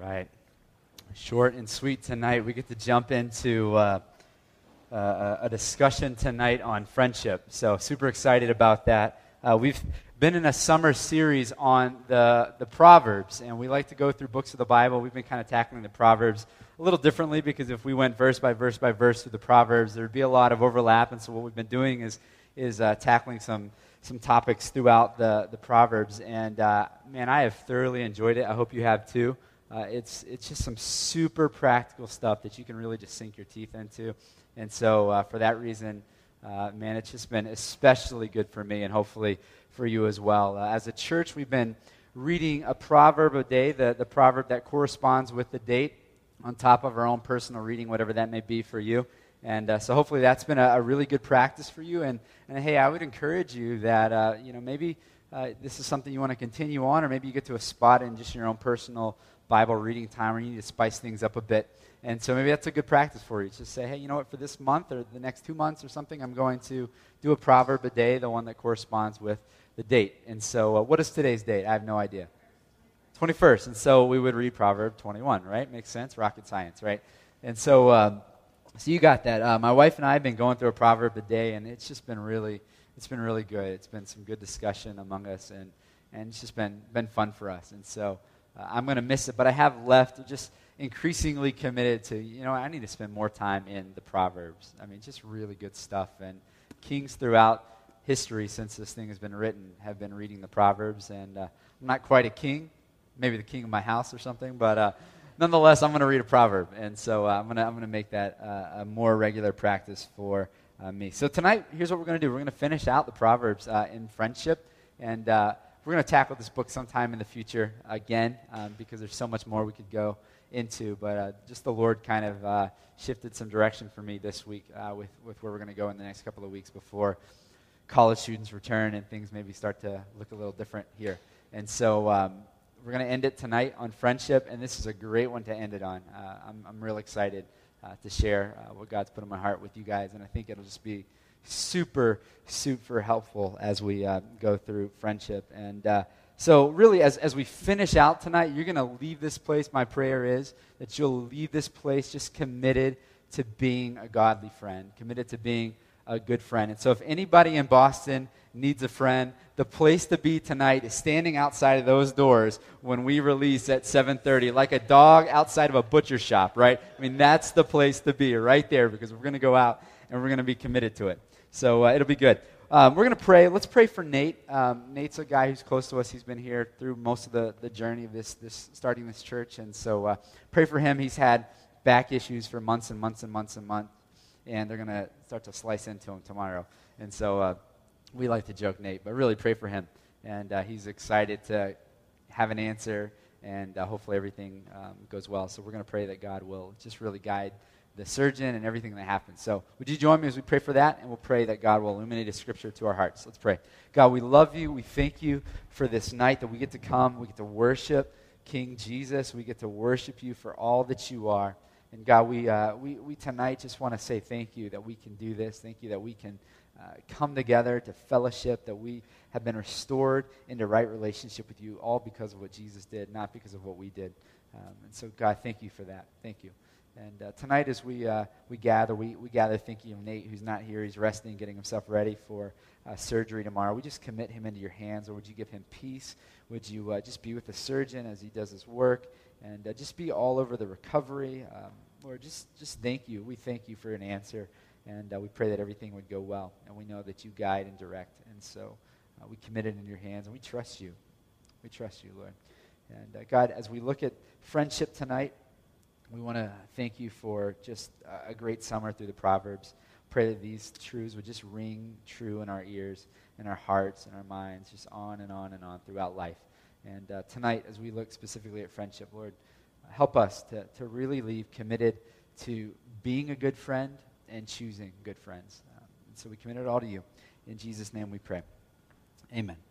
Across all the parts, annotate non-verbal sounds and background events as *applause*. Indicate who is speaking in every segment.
Speaker 1: right. Short and sweet tonight. We get to jump into uh, uh, a discussion tonight on friendship. So, super excited about that. Uh, we've been in a summer series on the, the Proverbs, and we like to go through books of the Bible. We've been kind of tackling the Proverbs a little differently because if we went verse by verse by verse through the Proverbs, there'd be a lot of overlap. And so, what we've been doing is, is uh, tackling some some topics throughout the, the Proverbs. And uh, man, I have thoroughly enjoyed it. I hope you have too. Uh, it's, it's just some super practical stuff that you can really just sink your teeth into. And so, uh, for that reason, uh, man, it's just been especially good for me and hopefully for you as well. Uh, as a church, we've been reading a proverb a day, the, the proverb that corresponds with the date, on top of our own personal reading, whatever that may be for you. And uh, so hopefully that's been a, a, really good practice for you. And, and hey, I would encourage you that, uh, you know, maybe uh, this is something you want to continue on, or maybe you get to a spot in just your own personal Bible reading time where you need to spice things up a bit. And so maybe that's a good practice for you. Just say, hey, you know what, for this month or the next two months or something, I'm going to do a proverb a day, the one that corresponds with the date. And so, uh, what is today's date? I have no idea. 21st. And so we would read Proverb 21, right? Makes sense? Rocket science, right? And so, um, so you got that. Uh, my wife and I have been going through a proverb a day, and it's just been really, it's been really good. It's been some good discussion among us, and and it's just been been fun for us. And so uh, I'm going to miss it, but I have left just increasingly committed to you know I need to spend more time in the proverbs. I mean, just really good stuff. And kings throughout history since this thing has been written have been reading the proverbs, and uh, I'm not quite a king, maybe the king of my house or something, but. Uh, nonetheless, I'm going to read a proverb, and so uh, I'm going to I'm to make that uh, a more regular practice for uh, me. So tonight, here's what we're going to do. We're going to finish out the proverbs uh, in friendship, and we're going to tackle this book sometime in the future again um, because there's so much more we could go into. But uh, just the Lord kind of shifted some direction for me this week with with where we're going to go in the next couple of weeks before college students return and things maybe start to look a little different here. And so. Um, we're going to end it tonight on friendship, and this is a great one to end it on. Uh, I'm, I'm real excited uh, to share uh, what God's put in my heart with you guys, and I think it'll just be super, super helpful as we uh, go through friendship. And uh, so, really, as, as we finish out tonight, you're going to leave this place. My prayer is that you'll leave this place just committed to being a godly friend, committed to being a good friend. And so, if anybody in Boston needs a friend, the place to be tonight is standing outside of those doors when we release at 7:30, like a dog outside of a butcher shop, right? I mean, that's the place to be, right there, because we're going to go out and we're going to be committed to it. So uh, it'll be good. Um, we're going to pray. Let's pray for Nate. Um, Nate's a guy who's close to us. He's been here through most of the, the journey of this, this starting this church, and so uh, pray for him. He's had back issues for months and months and months and months, and they're going to start to slice into him tomorrow. And so uh, we like to joke Nate, but really pray for him. And uh, he's excited to have an answer, and uh, hopefully everything um, goes well. So we're going to pray that God will just really guide the surgeon and everything that happens. So would you join me as we pray for that? And we'll pray that God will illuminate His scripture to our hearts. Let's pray. God, we love you. We thank you for this night that we get to come. We get to worship King Jesus. We get to worship you for all that you are. And God, we, uh, we, we tonight just want to say thank you that we can do this. Thank you that we can uh, come together to fellowship, that we have been restored into right relationship with you, all because of what Jesus did, not because of what we did. Um, and so, God, thank you for that. Thank you. And uh, tonight, as we, uh, we gather, we, we gather thinking of Nate, who's not here. He's resting, getting himself ready for uh, surgery tomorrow. We just commit him into your hands, or would you give him peace? Would you uh, just be with the surgeon as he does his work? And uh, just be all over the recovery. Um, Lord, just, just thank you. We thank you for an answer. And uh, we pray that everything would go well. And we know that you guide and direct. And so we commit it in your hands and we trust you. We trust you, Lord. And God, as we look at friendship tonight, we want to thank you for just a great summer through the Proverbs. Pray that these truths would just ring true in our ears, in our hearts, in our minds, just on and on and on throughout life. And uh, tonight, as we look specifically at friendship, Lord, help us to, to really leave committed to being a good friend and choosing good friends. Um, so we commit it all to you. In Jesus' name we pray. Amen.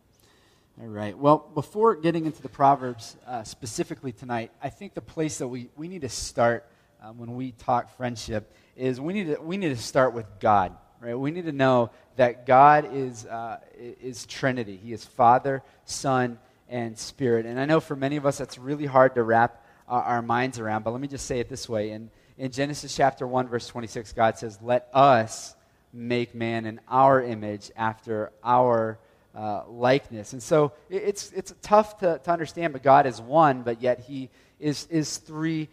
Speaker 1: All right. Well, before getting into the Proverbs uh, specifically tonight, I think the place that we, we need to start um, when we talk friendship is we need to, we need to start with God. Right? We need to know that God is, uh, is Trinity. He is Father, Son, and Spirit. And I know for many of us that's really hard to wrap our, our minds around. But let me just say it this way. In, in Genesis chapter 1, verse 26, God says, Let us make man in our image after our uh, likeness. And so it's, it's tough to, to understand, but God is one, but yet he is, is three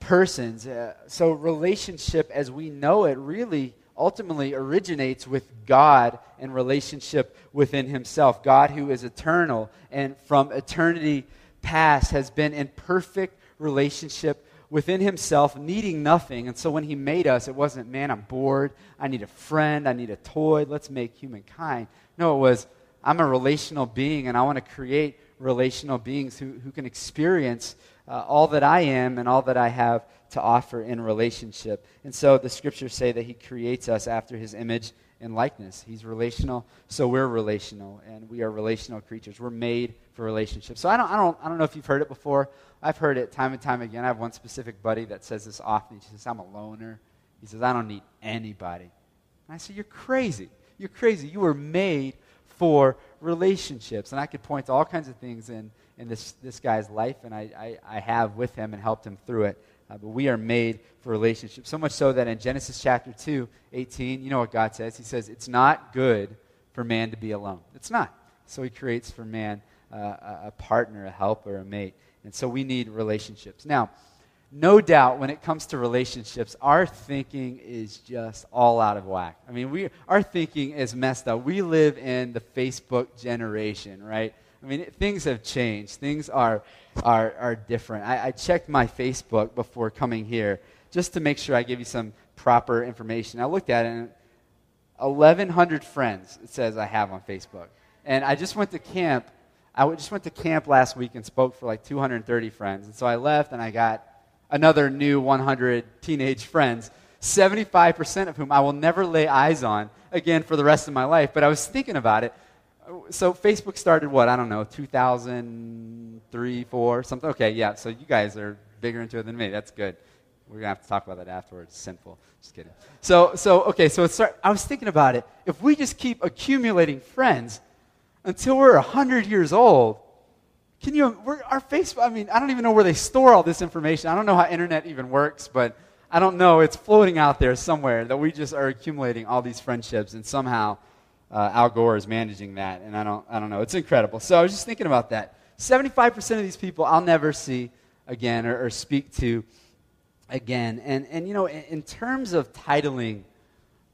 Speaker 1: persons. Uh, so relationship as we know it really ultimately originates with God and relationship within himself. God who is eternal and from eternity past has been in perfect relationship within himself, needing nothing. And so when he made us, it wasn't, man, I'm bored. I need a friend. I need a toy. Let's make humankind. No, it was, I'm a relational being and I want to create relational beings who, who can experience uh, all that I am and all that I have to offer in relationship. And so the scriptures say that he creates us after his image and likeness. He's relational, so we're relational, and we are relational creatures. We're made for relationships. So I don't, I don't, I don't know if you've heard it before. I've heard it time and time again. I have one specific buddy that says this often. He says, I'm a loner. He says, I don't need anybody. And I say, You're crazy. You're crazy. You were made for relationships. And I could point to all kinds of things in, in this, this guy's life, and I, I, I have with him and helped him through it. Uh, but we are made for relationships. So much so that in Genesis chapter 2, 18, you know what God says? He says, It's not good for man to be alone. It's not. So he creates for man uh, a partner, a helper, a mate. And so we need relationships. Now, no doubt when it comes to relationships, our thinking is just all out of whack. I mean, we, our thinking is messed up. We live in the Facebook generation, right? I mean, it, things have changed. Things are, are, are different. I, I checked my Facebook before coming here just to make sure I give you some proper information. I looked at it, and 1,100 friends, it says I have on Facebook. And I just went to camp. I just went to camp last week and spoke for like 230 friends. And so I left, and I got another new 100 teenage friends, 75% of whom I will never lay eyes on again for the rest of my life. But I was thinking about it so Facebook started what I don't know 2003, four, something. Okay, yeah. So you guys are bigger into it than me. That's good. We're gonna have to talk about that afterwards. Sinful. Just kidding. So so okay. So start, I was thinking about it. If we just keep accumulating friends until we're hundred years old, can you? our Facebook. I mean, I don't even know where they store all this information. I don't know how internet even works, but I don't know. It's floating out there somewhere that we just are accumulating all these friendships and somehow uh, Al Gore is managing that, and I don't, I don't know. It's incredible. So I was just thinking about that. 75% of these people I'll never see again or, or speak to again. And, and you know, in, in terms of titling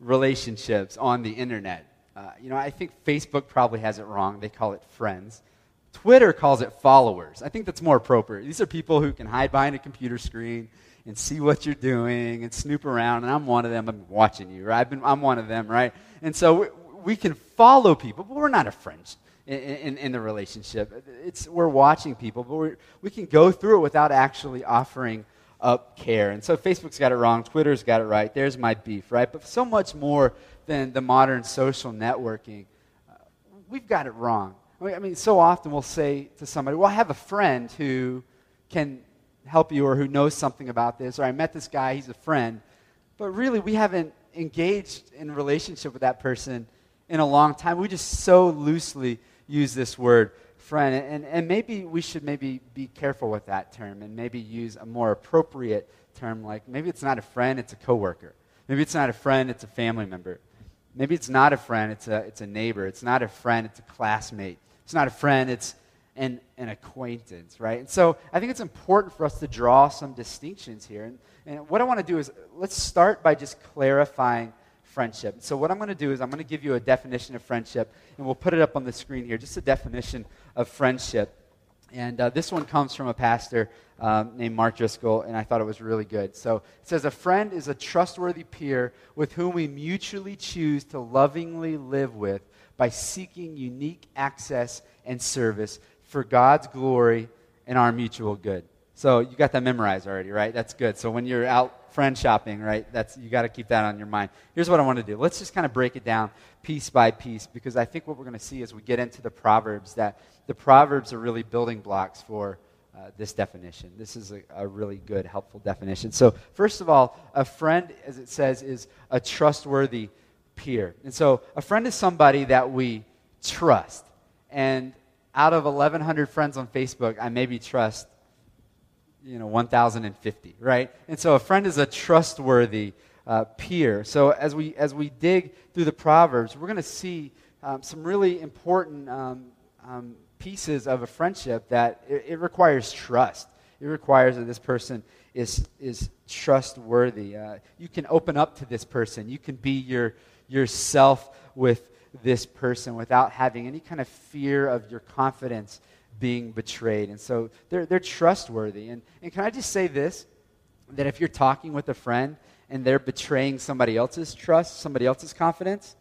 Speaker 1: relationships on the internet, uh, you know, I think Facebook probably has it wrong. They call it friends. Twitter calls it followers. I think that's more appropriate. These are people who can hide behind a computer screen and see what you're doing and snoop around. And I'm one of them. I'm watching you, right? I've been, I'm one of them, right? And so we can follow people, but we're not a friend in, in, in the relationship. It's, we're watching people, but we we can go through it without actually offering up care. And so Facebook's got it wrong, Twitter's got it right. There's my beef, right? But so much more than the modern social networking, uh, we've got it wrong. I mean, so often we'll say to somebody, Well, I have a friend who can help you or who knows something about this, or I met this guy, he's a friend. But really, we haven't engaged in relationship with that person in a long time. We just so loosely use this word friend. And, and maybe we should maybe be careful with that term and maybe use a more appropriate term like maybe it's not a friend, it's a coworker. Maybe it's not a friend, it's a family member. Maybe it's not a friend, it's a, it's a neighbor. It's not a friend, it's a classmate. It's not a friend, it's an, an acquaintance, right? And so I think it's important for us to draw some distinctions here. And, and what I want to do is let's start by just clarifying friendship. So, what I'm going to do is I'm going to give you a definition of friendship, and we'll put it up on the screen here, just a definition of friendship. And uh, this one comes from a pastor um, named Mark Driscoll, and I thought it was really good. So it says, A friend is a trustworthy peer with whom we mutually choose to lovingly live with by seeking unique access and service for God's glory and our mutual good. So you got that memorized already, right? That's good. So when you're out friend shopping, right? That's you got to keep that on your mind. Here's what I want to do. Let's just kind of break it down piece by piece because I think what we're going to see as we get into the proverbs that the proverbs are really building blocks for uh, this definition. This is a, a, really good, helpful definition. So, first of all, a friend, as it says, is a trustworthy peer. And so, a friend is somebody that we trust. And out of 1,100 friends on Facebook, I maybe trust you know, 1,050, right? And so a friend is a trustworthy uh, peer. So as we, as we dig through the Proverbs, we're going to see um, some really important um, um, pieces of a friendship that it, it, requires trust. It requires that this person is, is trustworthy. Uh, you can open up to this person. You can be your, yourself with this person without having any kind of fear of your confidence being betrayed. And so they're, they're trustworthy. And, and can I just say this? That if you're talking with a friend and they're betraying somebody else's trust, somebody else's confidence,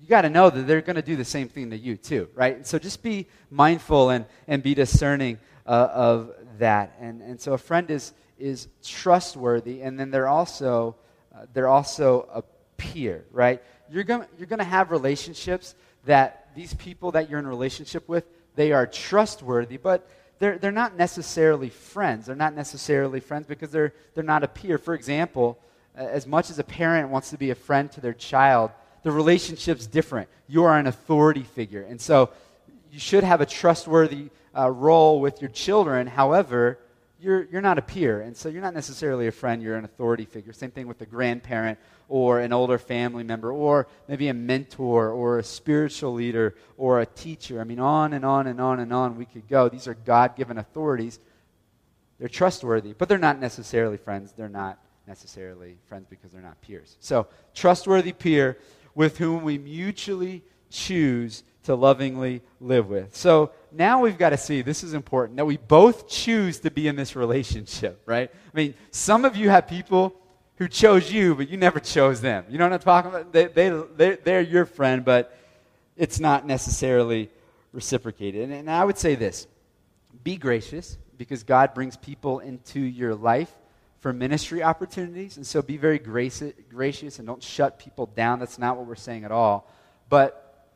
Speaker 1: you got to know that they're going to do the same thing to you too, right? And so just be mindful and, and be discerning uh, of that. And, and so a friend is, is trustworthy, and then they're also, uh, they're also a peer, right? You're going you're going to have relationships that these people that you're in relationship with, they are trustworthy, but they're, they're not necessarily friends. They're not necessarily friends because they're, they're not a peer. For example, as much as a parent wants to be a friend to their child, the relationship's different. You are an authority figure. And so you should have a trustworthy uh, role with your children. However, you're, you're not a peer. And so you're not necessarily a friend, you're an authority figure. Same thing with a grandparent or an older family member or maybe a mentor or a spiritual leader or a teacher. I mean, on and on and on and on we could go. These are God given authorities. They're trustworthy, but they're not necessarily friends. They're not necessarily friends because they're not peers. So, trustworthy peer with whom we mutually choose to lovingly live with. So now we've got to see, this is important, that we both choose to be in this relationship, right? I mean, some of you have people who chose you, but you never chose them. You know what I'm talking about? They, they, they, they're your friend, but it's not necessarily reciprocated. And, and I would say this be gracious because God brings people into your life for ministry opportunities. And so be very gracious and don't shut people down. That's not what we're saying at all. But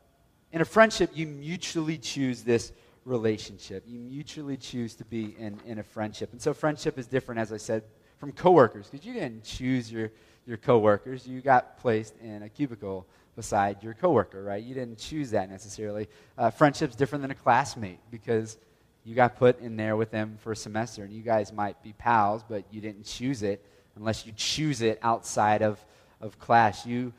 Speaker 1: in a friendship, you mutually choose this relationship. You mutually choose to be in, in a friendship. And so friendship is different, as I said, from coworkers, because you didn't choose your, your coworkers. You got placed in a cubicle beside your coworker, right? You didn't choose that necessarily. Uh, friendship's different than a classmate because – you got put in there with them for a semester, and you guys might be pals, but you didn't choose it unless you choose it outside of, of class. You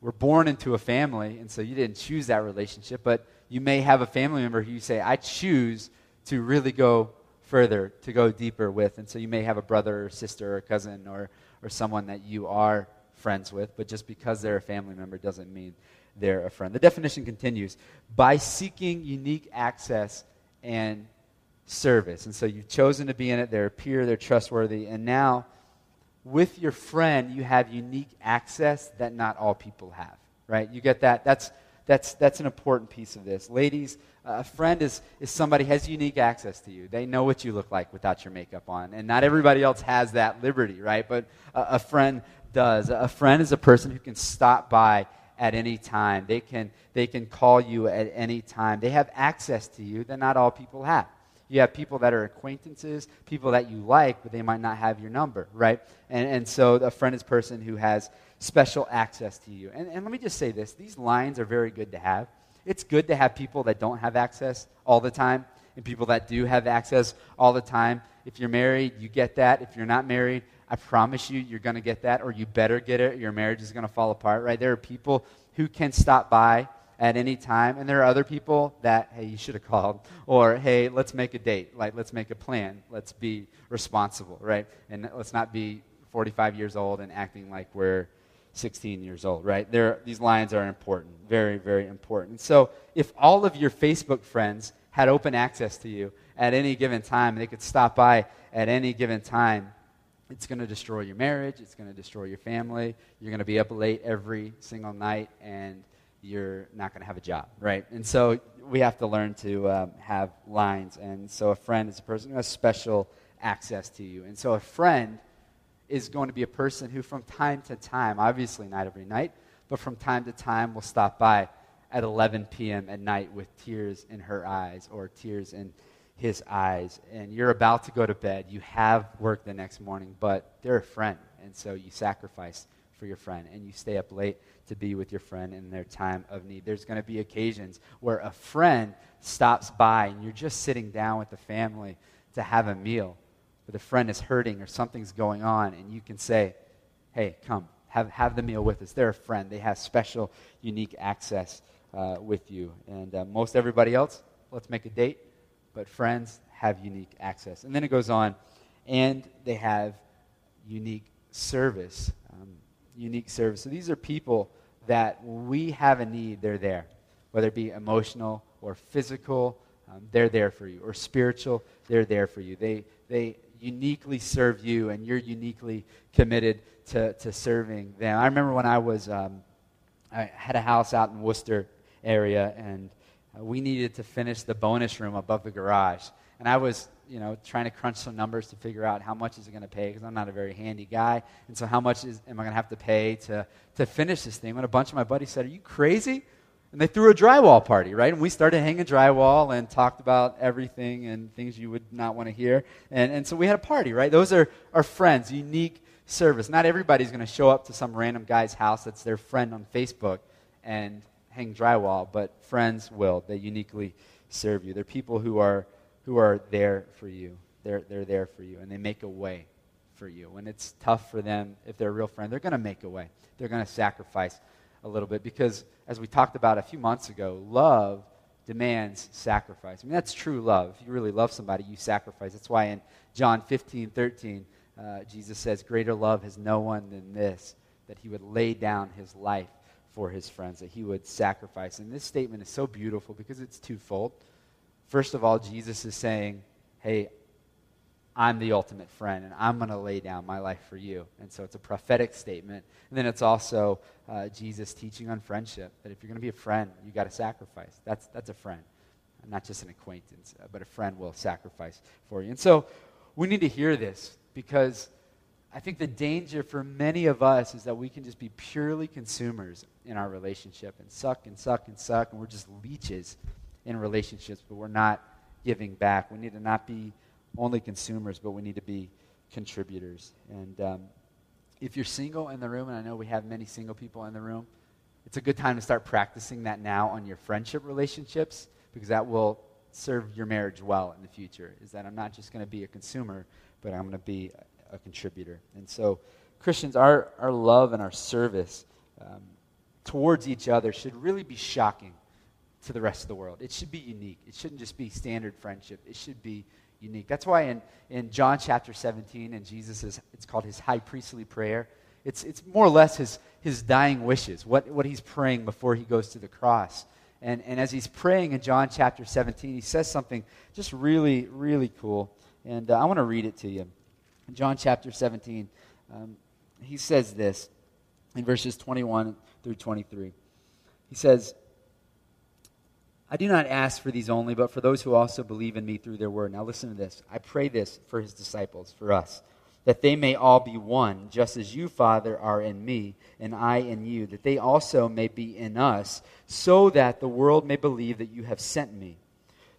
Speaker 1: were born into a family, and so you didn't choose that relationship, but you may have a family member who you say, I choose to really go further, to go deeper with. And so you may have a brother or sister or cousin or, or someone that you are friends with, but just because they're a family member doesn't mean they're a friend. The definition continues by seeking unique access and service. And so you've chosen to be in it. They're pure, they're trustworthy. And now, with your friend, you have unique access that not all people have, right? You get that? That's, that's, that's an important piece of this. Ladies, a friend is, is somebody has unique access to you. They know what you look like without your makeup on. And not everybody else has that liberty, right? But a, a friend does. A friend is a person who can stop by at any time. They can, they can call you at any time. They have access to you that not all people have. You have people that are acquaintances, people that you like, but they might not have your number, right? And, and so a friend is a person who has special access to you. And, and let me just say this these lines are very good to have. It's good to have people that don't have access all the time and people that do have access all the time. If you're married, you get that. If you're not married, I promise you, you're going to get that, or you better get it. Your marriage is going to fall apart, right? There are people who can stop by at any time. And there are other people that, hey, you should have called. Or, hey, let's make a date. Like, let's make a plan. Let's be responsible, right? And let's not be 45 years old and acting like we're 16 years old, right? There, these lines are important, very, very important. So if all of your Facebook friends had open access to you at any given time, they could stop by at any given time, it's going to destroy your marriage. It's going to destroy your family. You're going to be up late every single night, and you're not going to have a job, right? And so we have to learn to um, have lines. And so a friend is a person who has special access to you. And so a friend is going to be a person who, from time to time, obviously not every night, but from time to time will stop by at 11 p.m. at night with tears in her eyes or tears in his eyes. And you're about to go to bed. You have work the next morning, but they're a friend. And so you sacrifice for your friend and you stay up late to be with your friend in their time of need. There's going to be occasions where a friend stops by and you're just sitting down with the family to have a meal. but the friend is hurting or something's going on, and you can say, hey, come, have, have the meal with us. They're a friend. They have special, unique access uh, with you. And uh, most everybody else, let's make a date. But friends have unique access. And then it goes on, and they have unique service. Um, unique service. So these are people that we have a need, they're there. Whether it be emotional or physical, um, they're there for you. Or spiritual, they're there for you. They, they uniquely serve you, and you're uniquely committed to, to serving them. I remember when I was, um, I had a house out in Worcester area, and uh, we needed to finish the bonus room above the garage. And I was, you know, trying to crunch some numbers to figure out how much is it going to pay because I'm not a very handy guy. And so how much is, am I going to have to pay to, to finish this thing? When a bunch of my buddies said, are you crazy? And they threw a drywall party, right? And we started hanging drywall and talked about everything and things you would not want to hear. And, and so we had a party, right? Those are our friends, unique service. Not everybody's going to show up to some random guy's house that's their friend on Facebook and hang drywall, but friends will. They uniquely serve you. They're people who are, who are there for you. They're, they're there for you, and they make a way for you. When it's tough for them, if they're a real friend, they're going to make a way. They're going to sacrifice a little bit because, as we talked about a few months ago, love demands sacrifice. I mean, that's true love. If you really love somebody, you sacrifice. That's why in John 15, 13, uh, Jesus says, Greater love has no one than this, that he would lay down his life for his friends, that he would sacrifice. And this statement is so beautiful because it's twofold. First of all, Jesus is saying, Hey, I'm the ultimate friend, and I'm going to lay down my life for you. And so it's a prophetic statement. And then it's also uh, Jesus teaching on friendship that if you're going to be a friend, you got to sacrifice. That's, that's a friend, not just an acquaintance, uh, but a friend will sacrifice for you. And so we need to hear this because I think the danger for many of us is that we can just be purely consumers in our relationship and suck and suck and suck, and we're just leeches in relationships, but we're not giving back. We need to not be only consumers, but we need to be contributors. And um, if you're single in the room, and I know we have many single people in the room, it's a good time to start practicing that now on your friendship relationships because that will serve your marriage well in the future. Is that I'm not just going to be a consumer, but I'm going to be a, a, contributor. And so, Christians, our, our love and our service um, towards each other should really be shocking to the rest of the world. It should be unique. It shouldn't just be standard friendship. It should be unique. That's why in, in John chapter 17, and Jesus is, it's called his high priestly prayer. It's, it's more or less his, his dying wishes, what, what he's praying before he goes to the cross. And, and as he's praying in John chapter 17, he says something just really, really cool. And uh, I want to read it to you. In John chapter 17, um, he says this in verses 21 through 23. He says, I do not ask for these only, but for those who also believe in me through their word. Now listen to this. I pray this for his disciples, for us, that they may all be one, just as you, Father, are in me, and I in you, that they also may be in us, so that the world may believe that you have sent me.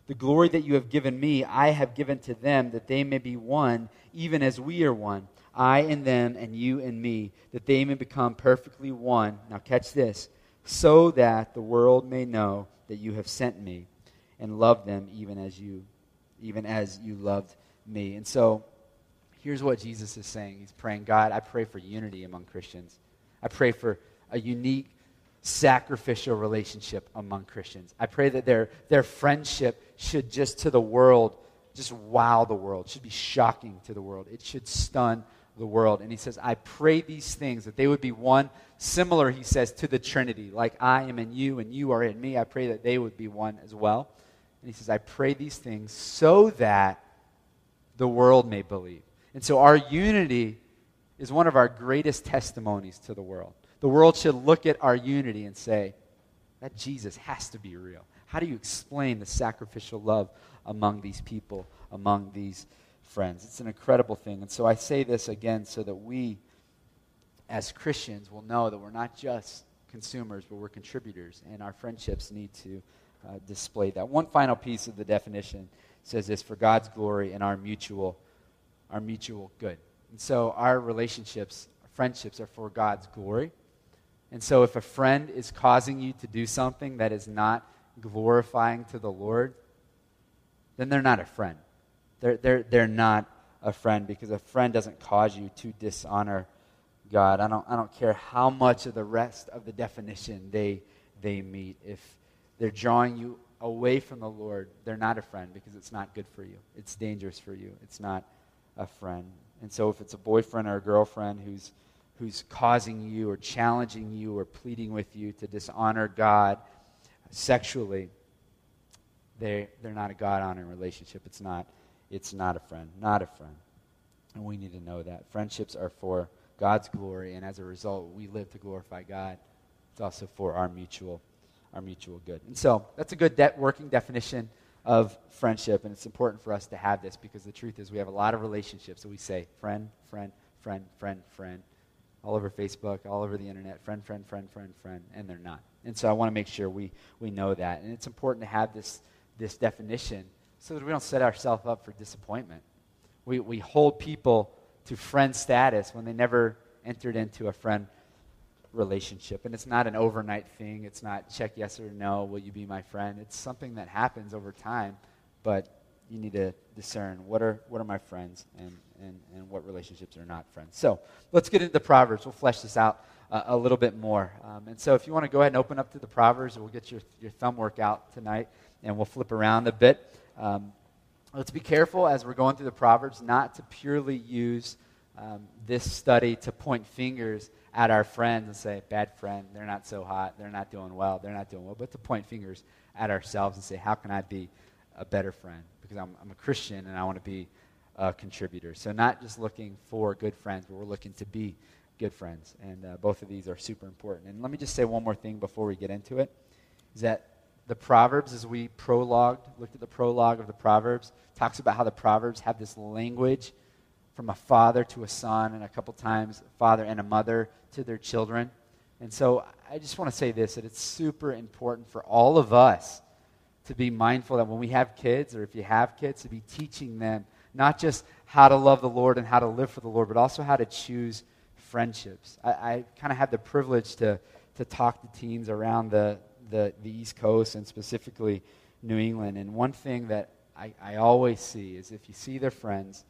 Speaker 1: The glory that you have given me, I have given to them, that they may be one, even as we are one. I in them, and you in me, that they may become perfectly one. Now catch this, so that the world may know that you have sent me and loved them even as you even as you loved me. And so here's what Jesus is saying. He's praying, God, I pray for unity among Christians. I pray for a unique sacrificial relationship among Christians. I pray that their, their friendship should just to the world, just wow the world, it should be shocking to the world. It should stun the world. And he says, I pray these things that they would be one, similar, he says, to the Trinity. Like I am in you and you are in me. I pray that they would be one as well. And he says, I pray these things so that the world may believe. And so our unity is one of our greatest testimonies to the world. The world should look at our unity and say, that Jesus has to be real. How do you explain the sacrificial love among these people, among these friends. It's an incredible thing. And so I say this again so that we, as Christians, will know that we're not just consumers, but we're contributors, and our friendships need to uh, display that. One final piece of the definition says this for God's glory and our mutual, our mutual good. And so our relationships, our friendships are for God's glory. And so if a friend is causing you to do something that is not glorifying to the Lord, then they're not a friend. They're, they're, they're not a friend because a friend doesn't cause you to dishonor God. I don't, I don't care how much of the rest of the definition they, they meet. If they're drawing you away from the Lord, they're not a friend because it's not good for you. It's dangerous for you. It's not a friend. And so if it's a boyfriend or a girlfriend who's, who's causing you or challenging you or pleading with you to dishonor God sexually, they, they're not a God honoring relationship. It's not, it's not a friend. Not a friend. And we need to know that. Friendships are for God's glory, and as a result, we live to glorify God. It's also for our mutual, our mutual good. And so that's a good de- working definition of friendship, and it's important for us to have this because the truth is we have a lot of relationships. So we say friend, friend, friend, friend, friend, all over Facebook, all over the internet, friend, friend, friend, friend, friend, and they're not. And so I want to make sure we, we know that. And it's important to have this, this definition so that we don't set ourselves up for disappointment. We, we hold people to friend status when they never entered into a friend relationship. And it's not an overnight thing. It's not check yes or no, will you be my friend? It's something that happens over time, but you need to discern what are, what are my friends and, and, and what relationships are not friends. So let's get into the Proverbs. We'll flesh this out uh, a little bit more. Um, and so if you want to go ahead and open up to the Proverbs, we'll get your, your thumb work out tonight and we'll flip around a bit. Um, let's be careful as we're going through the Proverbs not to purely use um, this study to point fingers at our friends and say, bad friend, they're not so hot, they're not doing well, they're not doing well, but to point fingers at ourselves and say, how can I be a better friend? Because I'm, I'm a Christian and I want to be a contributor. So, not just looking for good friends, but we're looking to be good friends. And uh, both of these are super important. And let me just say one more thing before we get into it is that the Proverbs, as we prologued, looked at the prologue of the Proverbs, talks about how the Proverbs have this language from a father to a son, and a couple times father and a mother to their children. And so I just want to say this that it's super important for all of us to be mindful that when we have kids, or if you have kids, to be teaching them not just how to love the Lord and how to live for the Lord, but also how to choose friendships. I, I kind of had the privilege to, to talk to teens around the, the, the East Coast and specifically New England. And one thing that I, I always see is if you see their friends,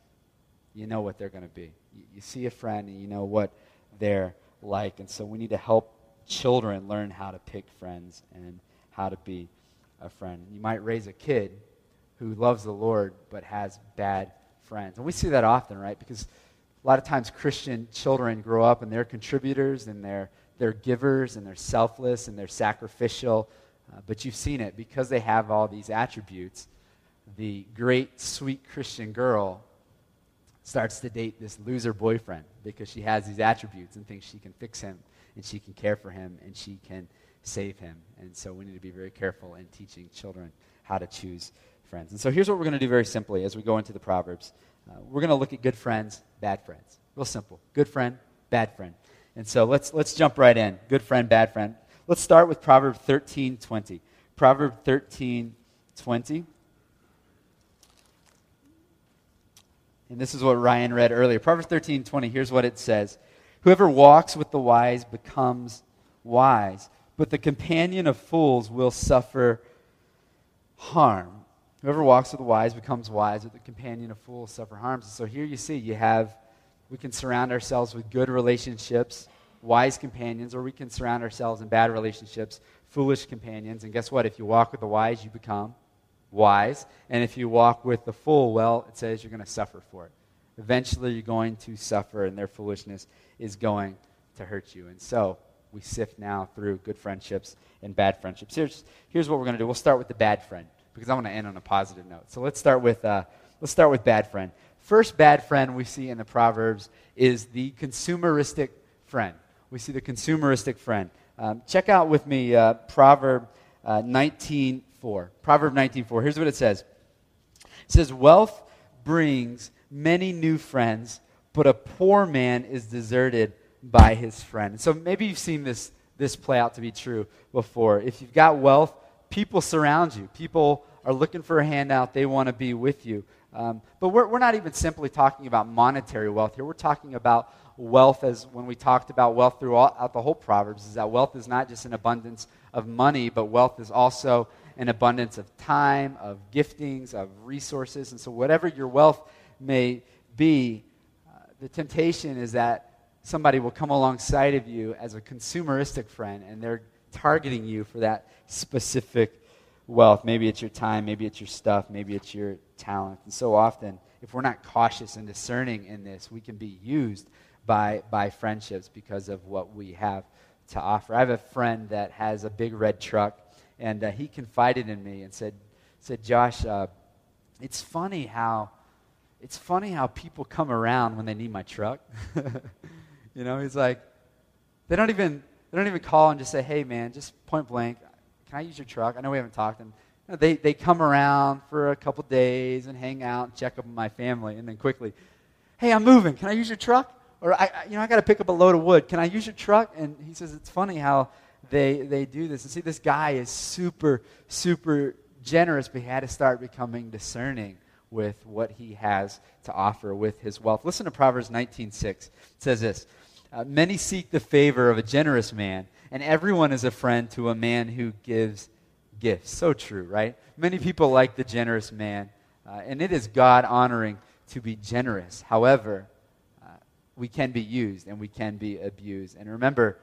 Speaker 1: you know what they're going to be. You, you see a friend and you know what they're like. And so we need to help children learn how to pick friends and how to be a friend. You might raise a kid who loves the Lord but has bad friends. And we see that often, right? Because a lot of times Christian children grow up and they're contributors and they're they're givers and they're selfless and they're sacrificial. Uh, but you've seen it because they have all these attributes. The great, sweet Christian girl starts to date this loser boyfriend because she has these attributes and thinks she can fix him and she can care for him and she can save him. And so we need to be very careful in teaching children how to choose friends. And so here's what we're going to do very simply as we go into the Proverbs. Uh, we're going to look at good friends, bad friends. Real simple. Good friend, bad friend. And so let's, let's jump right in. Good friend, bad friend. Let's start with Proverb 13 20. Proverb 13 20. And this is what Ryan read earlier. Proverbs 13 20. Here's what it says Whoever walks with the wise becomes wise, but the companion of fools will suffer harm. Whoever walks with the wise becomes wise, but the companion of fools suffer harm. So here you see you have we can surround ourselves with good relationships, wise companions, or we can surround ourselves in bad relationships, foolish companions. And guess what? If you walk with the wise, you become wise. And if you walk with the fool, well, it says you're going to suffer for it. Eventually, you're going to suffer, and their foolishness is going to hurt you. And so, we sift now through good friendships and bad friendships. Here's, here's what we're going to do. We'll start with the bad friend because I want to end on a positive note. So let's start with, uh, let's start with bad friend first bad friend we see in the Proverbs is the consumeristic friend. We see the consumeristic friend. Um, check out with me uh, Proverb uh, 19.4. Proverb 19.4. Here's what it says. It says, Wealth brings many new friends, but a poor man is deserted by his friend. So maybe you've seen this, this play out to be true before. If you've got wealth, people surround you. People are looking for a handout. They want to be with you. Um, but we're, we're not even simply talking about monetary wealth here. We're talking about wealth as when we talked about wealth throughout the whole Proverbs, is that wealth is not just an abundance of money, but wealth is also an abundance of time, of giftings, of resources. And so, whatever your wealth may be, uh, the temptation is that somebody will come alongside of you as a consumeristic friend and they're targeting you for that specific wealth. Maybe it's your time, maybe it's your stuff, maybe it's your talent. And so often, if we're not cautious and discerning in this, we can be used by, by friendships because of what we have to offer. I have a friend that has a big red truck, and uh, he confided in me and said, said Josh, uh, it's funny how it's funny how people come around when they need my truck. *laughs* you know, he's like, they don't even they don't even call and just say, hey man, just point blank, can I use your truck? I know we haven't talked. And they, they come around for a couple days and hang out and check up on my family. And then quickly, hey, I'm moving. Can I use your truck? Or, I, you know, I got to pick up a load of wood. Can I use your truck? And he says, it's funny how they, they do this. And see, this guy is super, super generous, but he had to start becoming discerning with what he has to offer with his wealth. Listen to Proverbs 19.6. It says this, uh, Many seek the favor of a generous man, and everyone is a friend to a man who gives gifts. So true, right? Many people like the generous man, uh, and it is God honoring to be generous. However, uh, we can be used and we can be abused. And remember,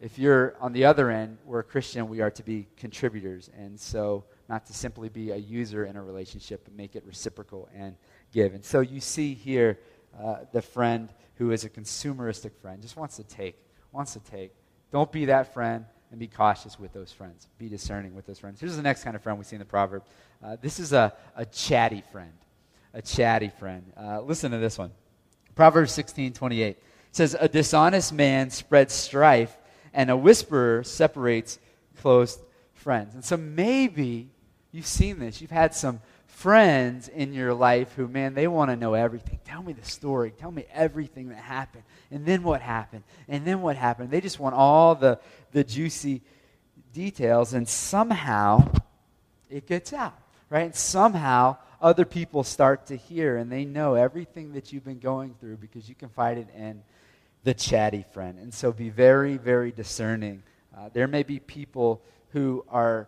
Speaker 1: if you're on the other end, we're a Christian, we are to be contributors. And so, not to simply be a user in a relationship, but make it reciprocal and give. And so, you see here uh, the friend who is a consumeristic friend, just wants to take, wants to take. Don't be that friend and be cautious with those friends. Be discerning with those friends. Here's the next kind of friend we see in the proverb. Uh, this is a, a chatty friend. A chatty friend. Uh, listen to this one. Proverbs 16, 28. It says, A dishonest man spreads strife, and a whisperer separates close friends. And so maybe you've seen this. You've had some friends in your life who, man, they want to know everything. Tell me the story. Tell me everything that happened. And then what happened. And then what happened. They just want all the, the juicy details. And somehow it gets out, right? And somehow other people start to hear and they know everything that you've been going through because you confided in the chatty friend. And so be very, very discerning. Uh, there may be people who are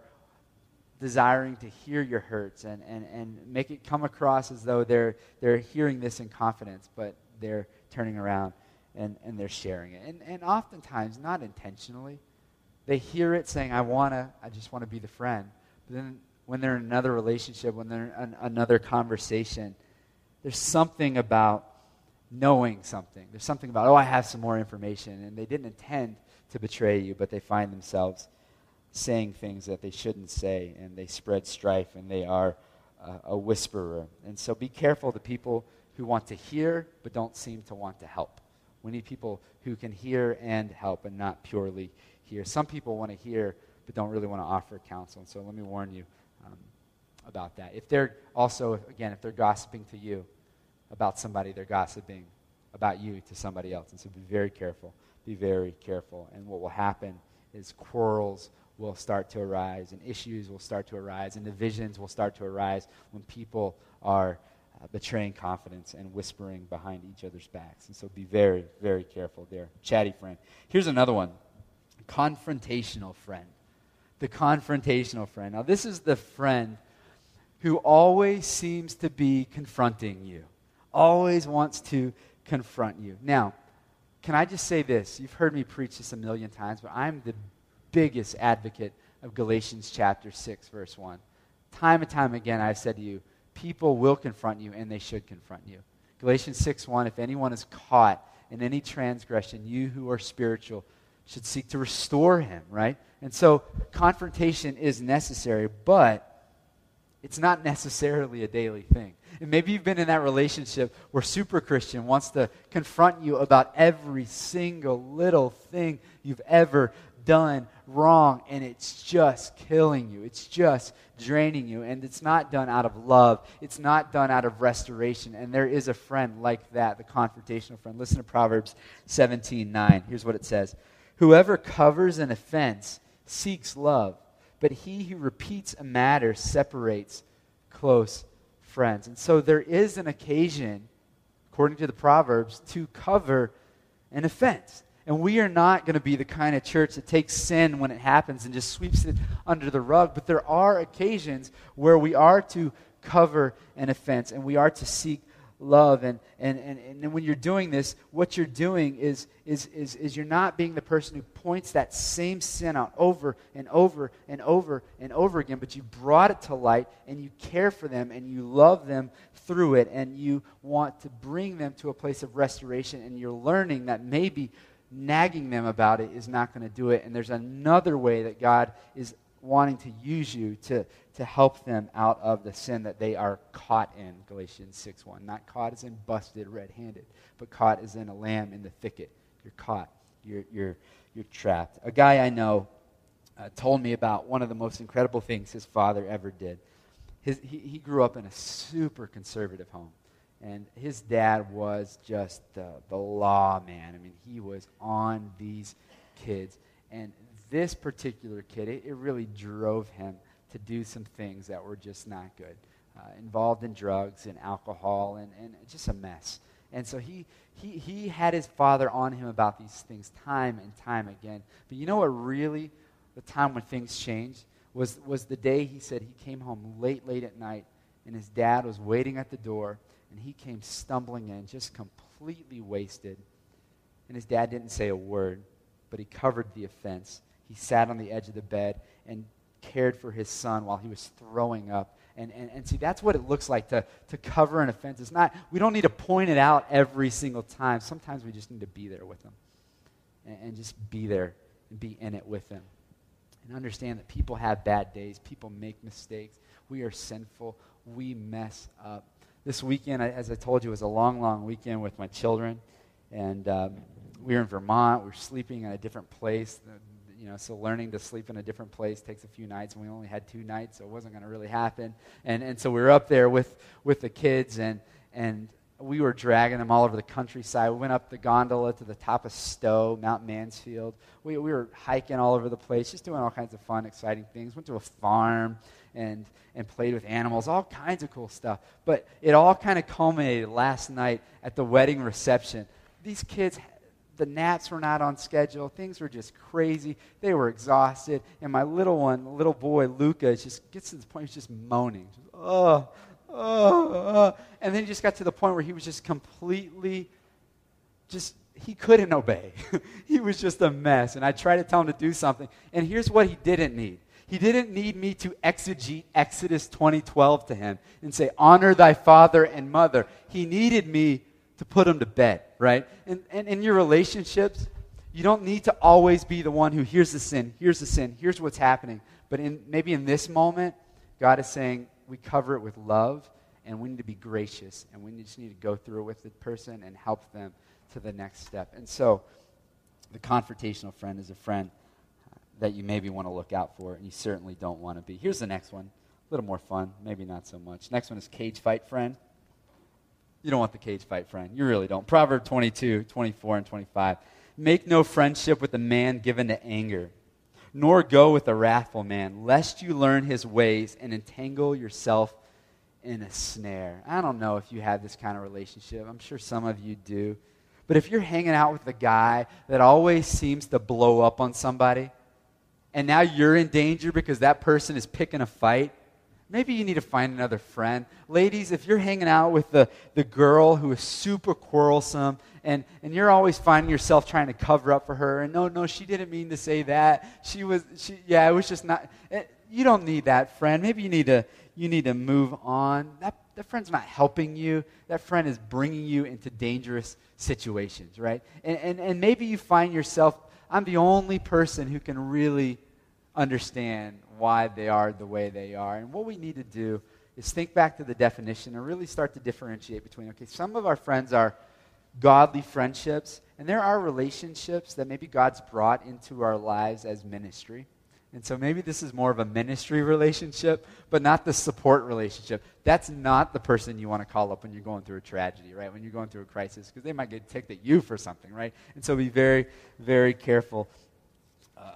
Speaker 1: desiring to hear your hurts and, and, and make it come across as though they're, they're hearing this in confidence, but they're turning around and, and they're sharing it. And, and oftentimes, not intentionally, they hear it saying, I want to, I just want to be the friend. But then when they're in another relationship, when they're in another conversation, there's something about knowing something. There's something about, oh, I have some more information. And they didn't intend to betray you, but they find themselves saying things that they shouldn't say, and they spread strife, and they are uh, a whisperer. And so be careful the people who want to hear but don't seem to want to help. We need people who can hear and help and not purely hear. Some people want to hear but don't really want to offer counsel. And so let me warn you um, about that. If they're also, again, if they're gossiping to you about somebody, they're gossiping about you to somebody else. And so be very careful. Be very careful. And what will happen is quarrels will start to arise, and issues will start to arise, and divisions will start to arise when people are uh, betraying confidence and whispering behind each other's backs. And so be very, very careful there. Chatty friend. Here's another one confrontational friend. The confrontational friend. Now, this is the friend who always seems to be confronting you, always wants to confront you. Now, can I just say this? You've heard me preach this a million times, but I'm the biggest advocate of Galatians chapter 6, verse 1. Time and time again, I've said to you, people will confront you and they should confront you. Galatians 6 1, if anyone is caught in any transgression, you who are spiritual should seek to restore him, right? And so confrontation is necessary, but it's not necessarily a daily thing. And maybe you've been in that relationship where super Christian wants to confront you about every single little thing you've ever done wrong and it's just killing you. It's just draining you. And it's not done out of love, it's not done out of restoration. And there is a friend like that, the confrontational friend. Listen to Proverbs 17 9. Here's what it says Whoever covers an offense seeks love, but he who repeats a matter separates close friends. And so there is an occasion, according to the Proverbs, to cover an offense. And we are not going to be the kind of church that takes sin when it happens and just sweeps it under the rug. But there are occasions where we are to cover an offense and we are to seek love. And, and, and, and when you're doing this, what you're doing is, is, is, is you're not being the person who points that same sin out over and over and over and over again, but you brought it to light and you care for them and you love them through it and you want to bring them to a place of restoration and you're learning that maybe nagging them about it is not going to do it. And there's another way that God is wanting to use you to, to help them out of the sin that they are caught in, Galatians 6 1. Not caught as in busted red handed, but caught as in a lamb in the thicket. You're caught, you're, you're, you're trapped. A guy I know uh, told me about one of the most incredible things his father ever did. His, he, he grew up in a super conservative home. And his dad was just the, the law man. I mean, he was on these kids. And this particular kid, it, it really drove him to do some things that were just not good. Uh, involved in drugs and alcohol and, and just a mess. And so he, he, he had his father on him about these things time and time again. But you know what really, the time when things changed, was, was the day he said he came home late, late at night, and his dad was waiting at the door, and he came stumbling in, just completely wasted. And his dad didn't say a word, but he covered the offense. He sat on the edge of the bed and cared for his son while he was throwing up. And, and, and see, that's what it looks like to, to cover an offense. It's not, we don't need to point it out every single time. Sometimes we just need to be there with them and, and just be there and be in it with them. And understand that people have bad days, people make mistakes. We are sinful, we mess up. This weekend, as I told you, was a long, long weekend with my children. And um, we were in Vermont. We were sleeping in a different place you know, so learning to sleep in a different place takes a few nights, and we only had two nights, so it wasn't going to really happen. And, and so we were up there with, with the kids, and, and we were dragging them all over the countryside. We went up the gondola to the top of Stowe, Mount Mansfield. We, we were hiking all over the place, just doing all kinds of fun, exciting things. Went to a farm and, and played with animals, all kinds of cool stuff. But it all kind of culminated last night at the wedding reception. These kids the naps were not on schedule. Things were just crazy. They were exhausted. And my little one, little boy, Luca, just gets to the point he's just moaning. Just, oh, oh, oh. And then he just got to the point where he was just completely, just, he couldn't obey. *laughs* he was just a mess. And I tried to tell him to do something. And here's what he didn't need. He didn't need me to exegete Exodus 20:12 to him and say, "Honor thy father and mother." He needed me to put him to bed right? And, and in your relationships, you don't need to always be the one who hears the sin, here's the sin, here's what's happening. But in, maybe in this moment, God is saying we cover it with love and we need to be gracious and we just need to go through it with the person and help them to the next step. And so, the confrontational friend is a friend that you maybe want to look out for and you certainly don't want to be. Here's the next one. A little more fun, maybe not so much. Next one is cage fight friend. You don't want the cage fight friend. You really don't. Proverb 22, 24, and 25. Make no friendship with a man given to anger, nor go with a wrathful man, lest you learn his ways and entangle yourself in a snare. I don't know if you have this kind of relationship. I'm sure some of you do. But if you're hanging out with a guy that always seems to blow up on somebody, and now you're in danger because that person is picking a fight, Maybe you need to find another friend. Ladies, if you're hanging out with the, the girl who is super quarrelsome and, and you're always finding yourself trying to cover up for her, and no, no, she didn't mean to say that. She was, she, yeah, it was just not. It, eh, you don't need that friend. Maybe you need to, you need to move on. That, that friend's not helping you. That friend is bringing you into dangerous situations, right? And, and, and maybe you find yourself, I'm the only person who can really understand why they are the way they are. And what we need to do is think back to the definition and really start to differentiate between, okay, some of our friends are godly friendships, and there are relationships that maybe God's brought into our lives as ministry. And so maybe this is more of a ministry relationship, but not the support relationship. That's not the person you want to call up when you're going through a tragedy, right? When you're going through a crisis, because they might get ticked at you for something, right? And so be very, very careful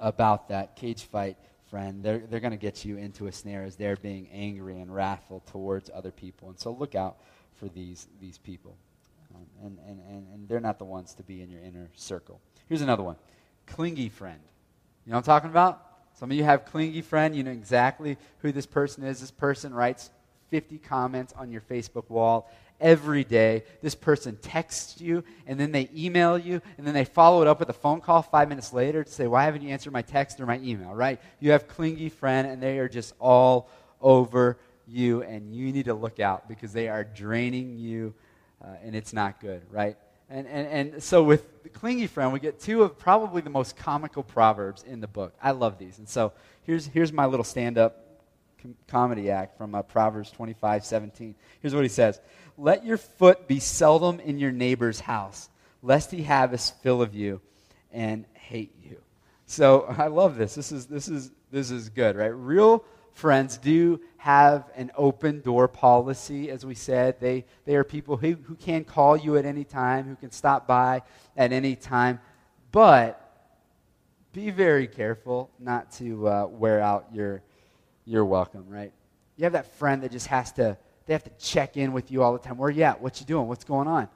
Speaker 1: about that cage fight friend, they're, they're going to get you into a snare as they're being angry and wrathful towards other people. And so look out for these, these people. Um, and, and, and, and they're not the ones to be in your inner circle. Here's another one clingy friend. You know what I'm talking about? Some of you have clingy friend. You know exactly who this person is. This person writes 50 comments on your Facebook wall every day. This person texts you, and then they email you, and then they follow it up with a phone call five minutes later to say, Why haven't you answered my text or my email, right? You have clingy friend, and they are just all over you, and you need to look out because they are draining you, uh, and it's not good, right? And, and, and so with clingy friend, we get two of probably the most comical proverbs in the book. I love these. And so here's, here's my little stand up com- comedy act from uh, Proverbs 25 17. Here's what he says Let your foot be seldom in your neighbor's house, lest he have his fill of you and hate you. So *laughs* I love this. This is, this is, this is good, right? Real friends do have an open door policy, as we said. They, they are people who, who can call you at any time, who can stop by at any time. But be very careful not to uh, wear out your, your welcome, right? You have that friend that just has to, they have to check in with you all the time. Where you at? What you doing? What's going on?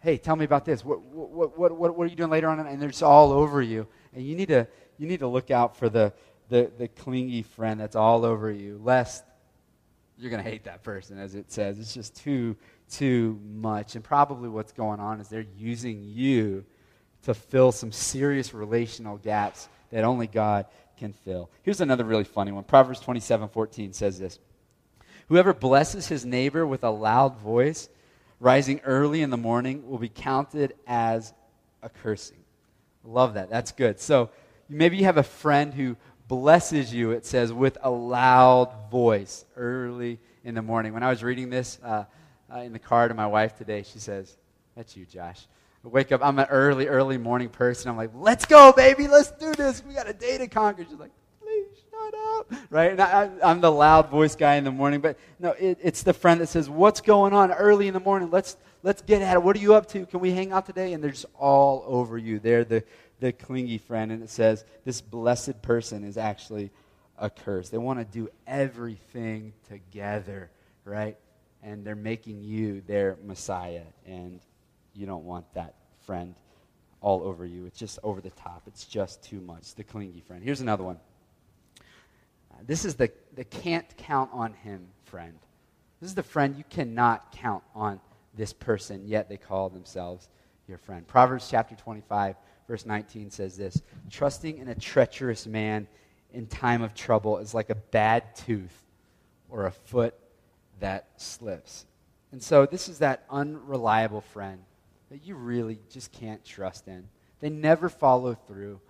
Speaker 1: Hey, tell me about this. What, what, what, what, what are you doing later on? And they're just all over you. And you need to, you need to look out for the, the, the clingy friend that's all over you, lest you're going to hate that person, as it says. It's just too, too much. And probably what's going on is they're using you to fill some serious relational gaps that only God can fill. Here's another really funny one. Proverbs 27 14 says this Whoever blesses his neighbor with a loud voice, rising early in the morning, will be counted as a cursing. Love that. That's good. So maybe you have a friend who blesses you, it says, with a loud voice early in the morning. When I was reading this uh, uh, in the car to my wife today, she says, That's you, Josh. Wake up, I'm an early, early morning person. I'm like, Let's go, baby, let's do this. We got a day to conquer. She's like, Please shut up. Right? And I, am the loud voice guy in the morning. But no, it, it's the friend that says, What's going on early in the morning? Let's, let's get at it. What are you up to? Can we hang out today? And they're just all over you. They're the the clingy friend, and it says this blessed person is actually a curse. They want to do everything together, right? And they're making you their Messiah, and you don't want that friend all over you. It's just over the top. It's just too much. The clingy friend. Here's another one. Uh, this is the, the can't count on him friend. This is the friend you cannot count on this person, yet they call themselves your friend. Proverbs chapter 25, verse 19 says this Trusting in a treacherous man in time of trouble is like a bad tooth or a foot that slips. And so, this is that unreliable friend that you really just can't trust in. They never follow through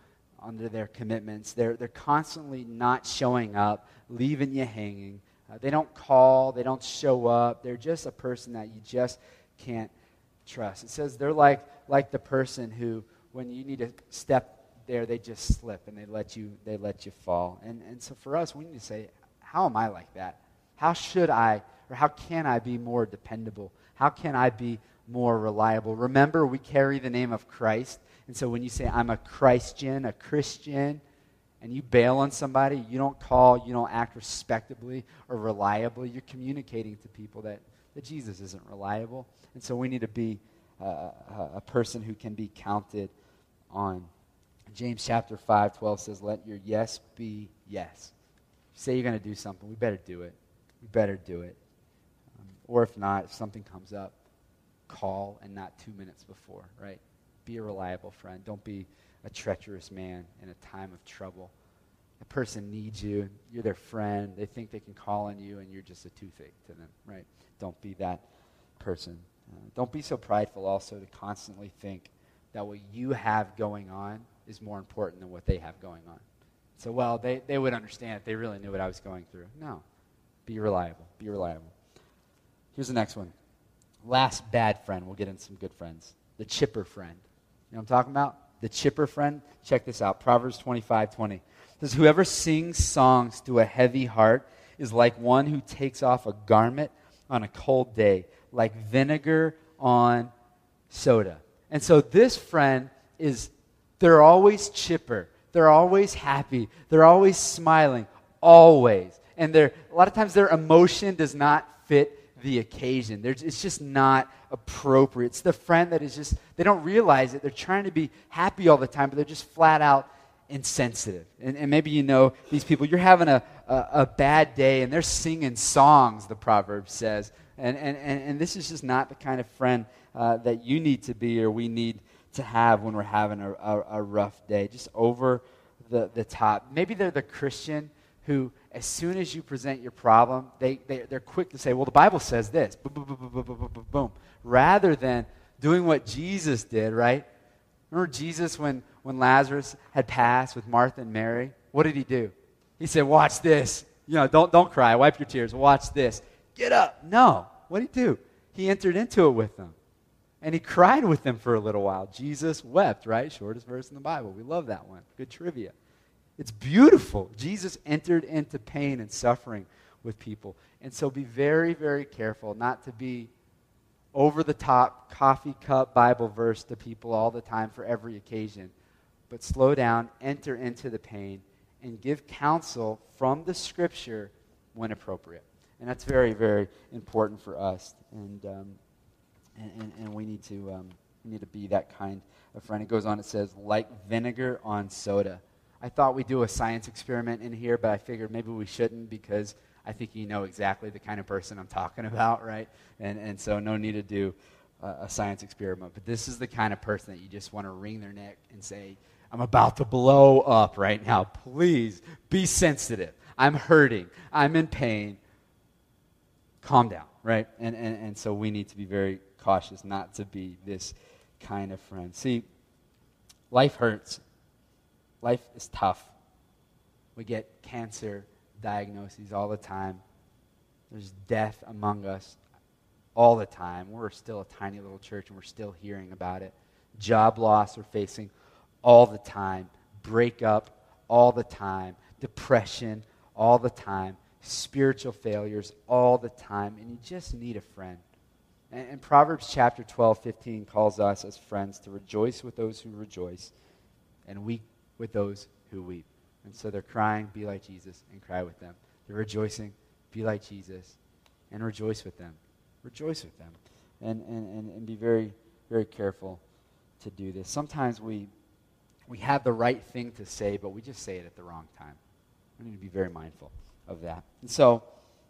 Speaker 1: under their commitments. They're, they're constantly not showing up, leaving you hanging. Uh, they don't call, they don't show up. They're just a person that you just can't trust. It says they're like, like the person who when you need to step there, they just slip and they let you, they let you fall. And, and so for us, we need to say, how am I like that? How should I, or how can I be more dependable? How can I be more reliable? Remember, we carry the name of Christ. And so when you say, I'm a Christian, a Christian, and you bail on somebody, you don't call, you don't act respectably or reliably, you're communicating to people that, that Jesus isn't reliable. And so we need to be uh, a person who can be counted on. James chapter 5, 12 says, Let your yes be yes. You say you're going to do something, we better do it. We better do it. Um, or if not, if something comes up, call and not two minutes before, right? Be a reliable friend. Don't be a treacherous man in a time of trouble. A person needs you. You're their friend. They think they can call on you, and you're just a toothache to them, right? Don't be that person. Uh, don't be so prideful also to constantly think that what you have going on is more important than what they have going on. So, well, they, they would understand if they really knew what I was going through. No. Be reliable. Be reliable. Here's the next one. Last bad friend. We'll get into some good friends. The chipper friend. You know what I'm talking about? The chipper friend. Check this out. Proverbs 25 20. says, Whoever sings songs to a heavy heart is like one who takes off a garment on a cold day, like vinegar on soda. And so this friend is, they're always chipper. They're always happy. They're always smiling. Always. And they're, a lot of times their emotion does not fit the occasion. They're, it's just not appropriate. It's the friend that is just, they don't realize it. They're trying to be happy all the time, but they're just flat out insensitive. And, and maybe you know these people. You're having a, a, a bad day, and they're singing songs, the proverb says, And, and, and, and this is just not the kind of friend uh, that you need to be or we need to have when we're having a, a, a rough day. Just over the, the top. Maybe they're the Christian who, as soon as you present your problem, they, they, they're quick to say, well, the Bible says this. Boom, boom, boom, boom, boom, boom. Rather than doing what Jesus did, right? Remember Jesus when, when Lazarus had passed with Martha and Mary? What did he do? He said, Watch this. You know, don't, don't cry. Wipe your tears. Watch this. Get up. No. What did he do? He entered into it with them. And he cried with them for a little while. Jesus wept, right? Shortest verse in the Bible. We love that one. Good trivia. It's beautiful. Jesus entered into pain and suffering with people. And so be very, very careful not to be over the top coffee cup Bible verse to people all the time for every occasion. But slow down, enter into the pain, and give counsel from the scripture when appropriate. And that's very, very important for us. And, um, and, and, and, we need to, um, we need to be that kind of friend. It goes on, it says, like vinegar on soda. I thought we'd do a science experiment in here, but I figured maybe we shouldn't because I think you know exactly the kind of person I'm talking *laughs* about, right? And, and so no need to do uh, a science experiment. But this is the kind of person that you just want to wring their neck and say, I'm about to blow up right now. Please be sensitive. I'm hurting. I'm in pain. Calm down, right? And, and, and so we need to be very cautious not to be this kind of friend. See, life hurts. Life is tough. We get cancer diagnoses all the time. There's death among us all the time. We're still a tiny little church and we're still hearing about it. Job loss we're facing all the time. Breakup all the time. Depression all the time. Spiritual failures all the time. And you just need a friend. And, and Proverbs chapter 12, 15 calls us as friends to rejoice with those who rejoice and weep with those who weep. And so they're crying, be like Jesus, and cry with them. They're rejoicing, be like Jesus, and rejoice with them. Rejoice with them. And, and, and, and be very, very careful to do this. Sometimes we, we have the right thing to say, but we just say it at the wrong time. We need to be very mindful of that. And so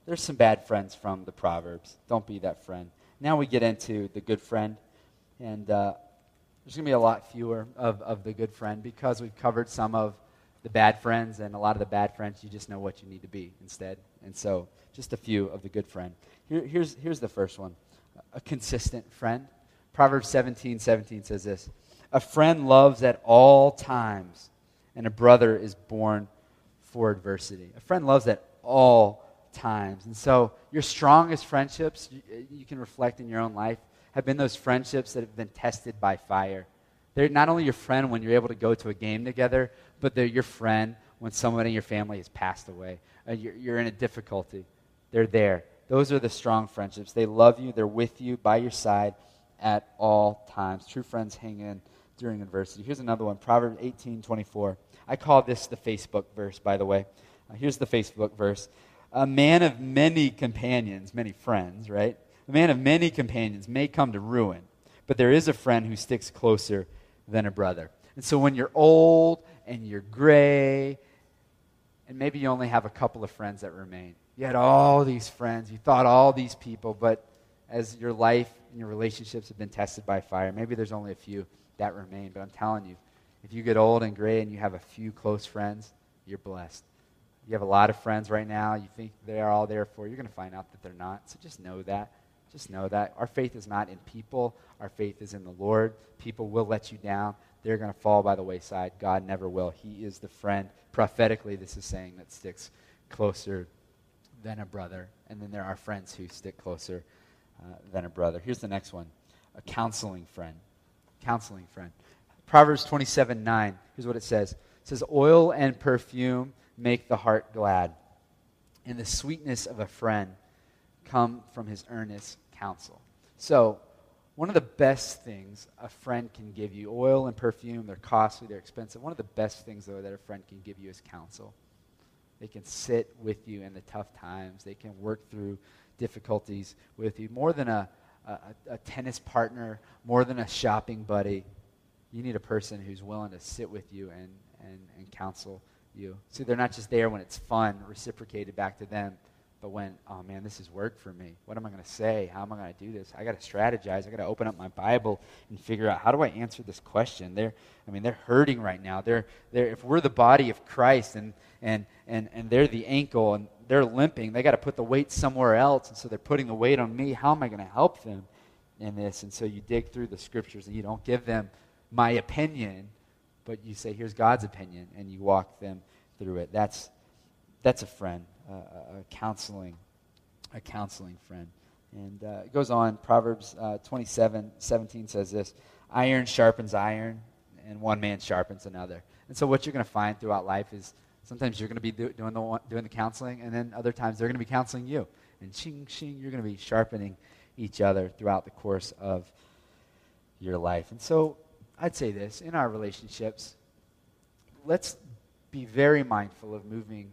Speaker 1: there's some bad friends from the Proverbs. Don't be that friend. Now we get into the good friend. And uh, there's going to be a lot fewer of, of the good friend because we've covered some of the bad friends, and a lot of the bad friends, you just know what you need to be instead. And so, just a few of the good friend. Here, here's, here's the first one a consistent friend. Proverbs 17 17 says this A friend loves at all times, and a brother is born for adversity. A friend loves at all times. And so, your strongest friendships, you, you can reflect in your own life, have been those friendships that have been tested by fire. They're not only your friend when you're able to go to a game together, but they're your friend when someone in your family has passed away. Uh, you're, you're in a difficulty. They're there. Those are the strong friendships. They love you, they're with you, by your side at all times. True friends hang in during adversity. Here's another one Proverbs 18 24. I call this the Facebook verse, by the way. Uh, here's the Facebook verse A man of many companions, many friends, right? A man of many companions may come to ruin, but there is a friend who sticks closer than a brother. And so when you're old and you're gray, and maybe you only have a couple of friends that remain. You had all these friends, you thought all these people, but as your life and your relationships have been tested by fire, maybe there's only a few that remain. But I'm telling you, if you get old and gray and you have a few close friends, you're blessed. You have a lot of friends right now, you think they're all there for you, you're going to find out that they're not. So just know that. Just know that. Our faith is not in people, our faith is in the Lord. People will let you down they're going to fall by the wayside. God never will. He is the friend. Prophetically, this is saying that sticks closer than a brother. And then there are friends who stick closer uh, than a brother. Here's the next one a counseling friend. Counseling friend. Proverbs 27 9. Here's what it says It says, Oil and perfume make the heart glad, and the sweetness of a friend come from his earnest counsel. So, one of the best things a friend can give you, oil and perfume, they're costly, they're expensive. One of the best things, though, that a friend can give you is counsel. They can sit with you in the tough times, they can work through difficulties with you. More than a, a, a tennis partner, more than a shopping buddy, you need a person who's willing to sit with you and, and, and counsel you. See, they're not just there when it's fun, reciprocated back to them, But when, oh man, this is work for me. What am I going to say? How am I going to do this? I got to strategize. I got to open up my Bible and figure out how do I answer this question. They're, I mean, they're hurting right now. They're, they're, if we're the body of Christ and, and, and, and they're the ankle and they're limping, they got to put the weight somewhere else. And so they're putting the weight on me. How am I going to help them in this? And so you dig through the scriptures and you don't give them my opinion, but you say, here's God's opinion, and you walk them through it. That's, that's a friend, uh, a counseling, a counseling friend. And uh, it goes on, Proverbs uh, 27, 17 says this, iron sharpens iron, and one man sharpens another. And so what you're going to find throughout life is sometimes you're going to be do, doing, the, doing the counseling, and then other times they're going to be counseling you. And ching, ching, you're going to be sharpening each other throughout the course of your life. And so I'd say this in our relationships, let's be very mindful of moving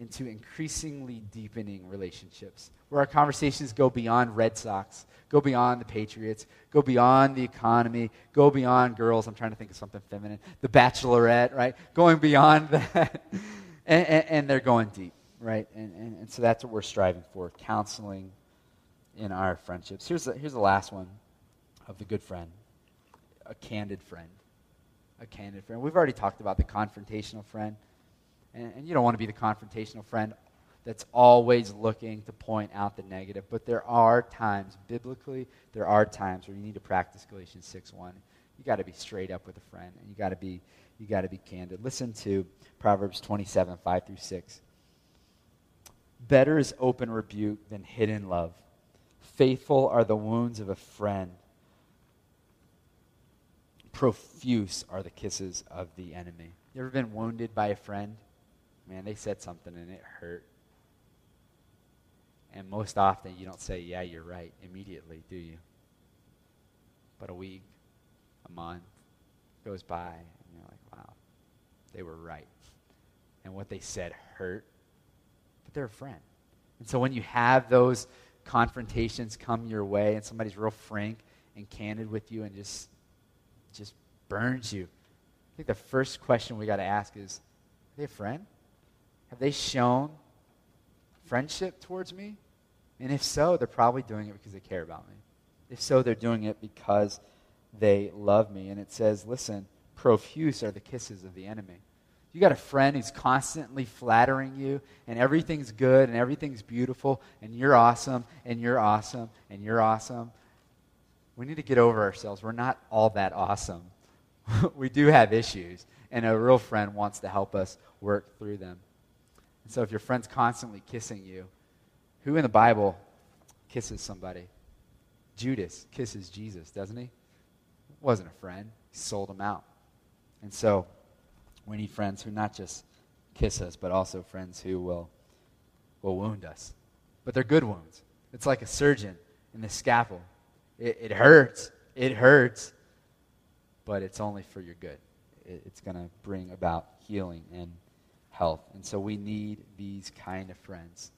Speaker 1: into increasingly deepening relationships where our conversations go beyond Red Sox, go beyond the Patriots, go beyond the economy, go beyond girls. I'm trying to think of something feminine. The Bachelorette, right? Going beyond *laughs* that. and, and, and, they're going deep, right? And, and, and so that's what we're striving for counseling in our friendships. Here's the, here's the last one of the good friend a candid friend. A candid friend. We've already talked about the confrontational friend. And, and you don't want to be the confrontational friend that's always looking to point out the negative. But there are times, biblically, there are times where you need to practice Galatians 6 1. You got to be straight up with a friend, and you got to be you got to be candid. Listen to Proverbs 27 5 through 6. Better is open rebuke than hidden love. Faithful are the wounds of a friend profuse are the kisses of the enemy. You ever been wounded by a friend? Man, they said something and it hurt. And most often you don't say, yeah, you're right, immediately, do you? But a week, a month goes by, and you're like, wow, they were right. And what they said hurt, but they're a friend. And so when you have those confrontations come your way and somebody's real frank and candid with you and just just burns you. I think the first question we got to ask is Are they a friend? Have they shown friendship towards me? And if so, they're probably doing it because they care about me. If so, they're doing it because they love me. And it says, listen, profuse are the kisses of the enemy. You got a friend who's constantly flattering you, and everything's good, and everything's beautiful, and you're awesome, and you're awesome, and you're awesome we need to get over ourselves. We're not all that awesome. *laughs* we do have issues, and a real friend wants to help us work through them. And so if your friend's constantly kissing you, who in the Bible kisses somebody? Judas kisses Jesus, doesn't he? Wasn't a friend. He sold him out. And so we need friends who not just kiss us, but also friends who will, will wound us. But they're good wounds. It's like a surgeon in the scalpel it, it hurts. It hurts. But it's only for your good. It, it's going to bring about healing and health. And so we need these kind of friends.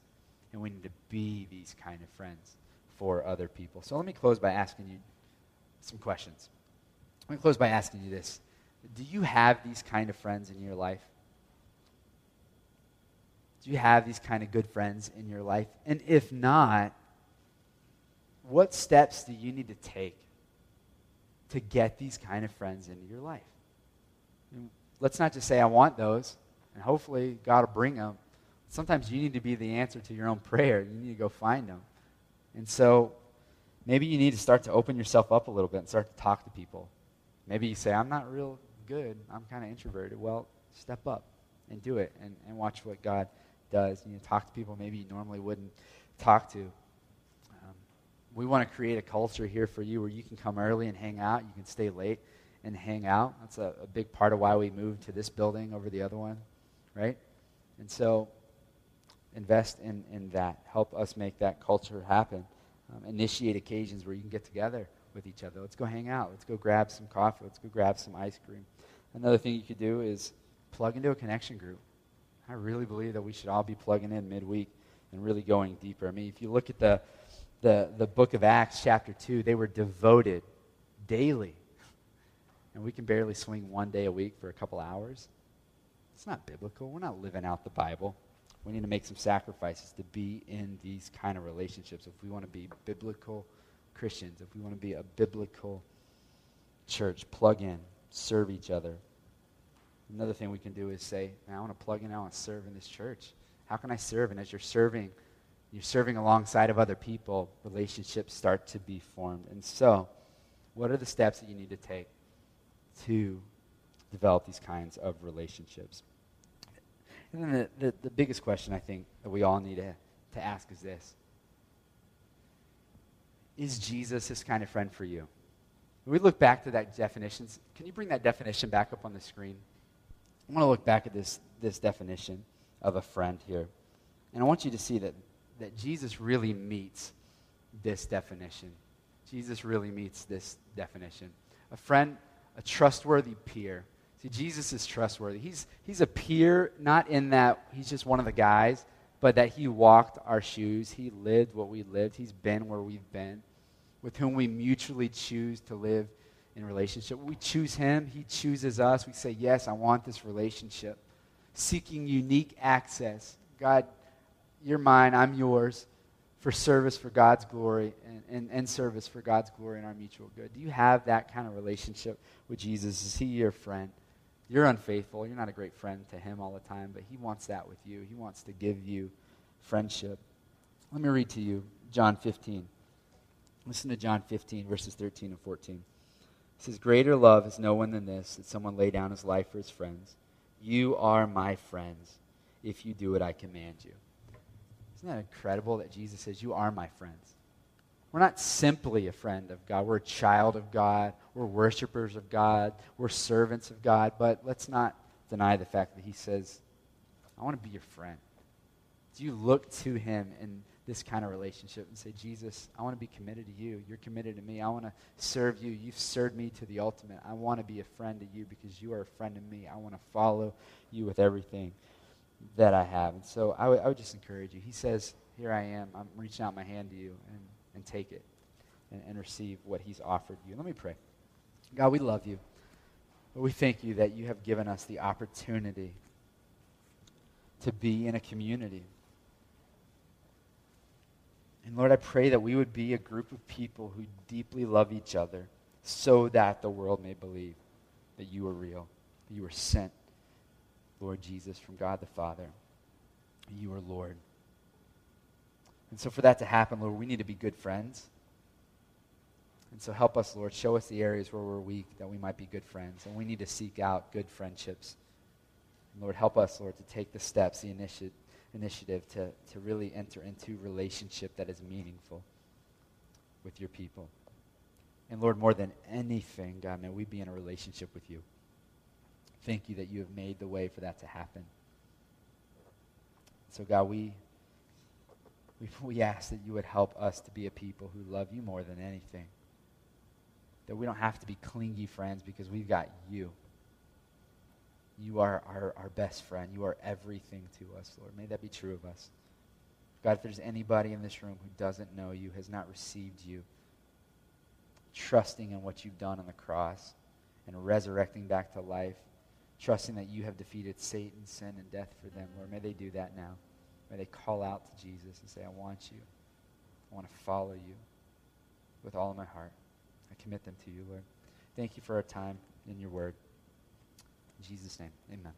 Speaker 1: And we need to be these kind of friends for other people. So let me close by asking you some questions. Let me close by asking you this Do you have these kind of friends in your life? Do you have these kind of good friends in your life? And if not, what steps do you need to take to get these kind of friends into your life? And let's not just say, I want those, and hopefully God will bring them. Sometimes you need to be the answer to your own prayer. You need to go find them. And so maybe you need to start to open yourself up a little bit and start to talk to people. Maybe you say, I'm not real good. I'm kind of introverted. Well, step up and do it and, and watch what God does. You talk to people maybe you normally wouldn't talk to um, we want to create a culture here for you where you can come early and hang out. You can stay late and hang out. That's a, a big part of why we moved to this building over the other one, right? And so invest in, in that. Help us make that culture happen. Um, initiate occasions where you can get together with each other. Let's go hang out. Let's go grab some coffee. Let's go grab some ice cream. Another thing you could do is plug into a connection group. I really believe that we should all be plugging in midweek and really going deeper. I mean, if you look at the the, the book of Acts, chapter 2, they were devoted daily. *laughs* And we can barely swing one day a week for a couple hours. It's not biblical. We're not living out the Bible. We need to make some sacrifices to be in these kind of relationships if we want to be biblical Christians, if we want to be a biblical church, plug in, serve each other. Another thing we can do is say, I want to plug in, I want to serve in this church. How can I serve? And as you're serving, you're serving alongside of other people, relationships start to be formed. And so, what are the steps that you need to take to develop these kinds of relationships? And then the, the, the biggest question I think that we all need to, to ask is this Is Jesus this kind of friend for you? When we look back to that definition, can you bring that definition back up on the screen? I want to look back at this, this definition of a friend here. And I want you to see that, that Jesus really meets this definition. Jesus really meets this definition. A friend, a trustworthy peer. See, Jesus is trustworthy. He's, he's a peer, not in that he's just one of the guys, but that he walked our shoes. He lived what we lived. He's been where we've been, with whom we mutually choose to live in relationship. We choose him, he chooses us. We say, Yes, I want this relationship. Seeking unique access. God, you're mine, I'm yours, for service for God's glory and, and, and service for God's glory and our mutual good. Do you have that kind of relationship with Jesus? Is he your friend? You're unfaithful. You're not a great friend to him all the time, but he wants that with you. He wants to give you friendship. Let me read to you John 15. Listen to John 15, verses 13 and 14. It says, Greater love is no one than this, that someone lay down his life for his friends. You are my friends if you do what I command you. Isn't that incredible that Jesus says, You are my friends? We're not simply a friend of God. We're a child of God. We're worshipers of God. We're servants of God. But let's not deny the fact that He says, I want to be your friend. Do you look to Him in this kind of relationship and say, Jesus, I want to be committed to you. You're committed to me. I want to serve you. You've served me to the ultimate. I want to be a friend to you because you are a friend to me. I want to follow you with everything that I have. And so I, w- I would just encourage you. He says, Here I am. I'm reaching out my hand to you and, and take it and, and receive what he's offered you. Let me pray. God, we love you. But we thank you that you have given us the opportunity to be in a community and Lord, I pray that we would be a group of people who deeply love each other so that the world may believe that you are real, that you were sent, Lord Jesus, from God the Father. You are Lord. And so, for that to happen, Lord, we need to be good friends. And so, help us, Lord. Show us the areas where we're weak that we might be good friends. And we need to seek out good friendships. And Lord, help us, Lord, to take the steps, the initiative initiative to, to really enter into relationship that is meaningful with your people. And Lord, more than anything, God, may we be in a relationship with you. Thank you that you have made the way for that to happen. So, God, we, we, we ask that you would help us to be a people who love you more than anything. That we don't have to be clingy friends because we've got you. You are our, our best friend. You are everything to us, Lord. May that be true of us. God, if there's anybody in this room who doesn't know you, has not received you, trusting in what you've done on the cross and resurrecting back to life, trusting that you have defeated Satan, sin, and death for them, Lord, may they do that now. May they call out to Jesus and say, I want you. I want to follow you with all of my heart. I commit them to you, Lord. Thank you for our time in your word. In Jesus' name, amen.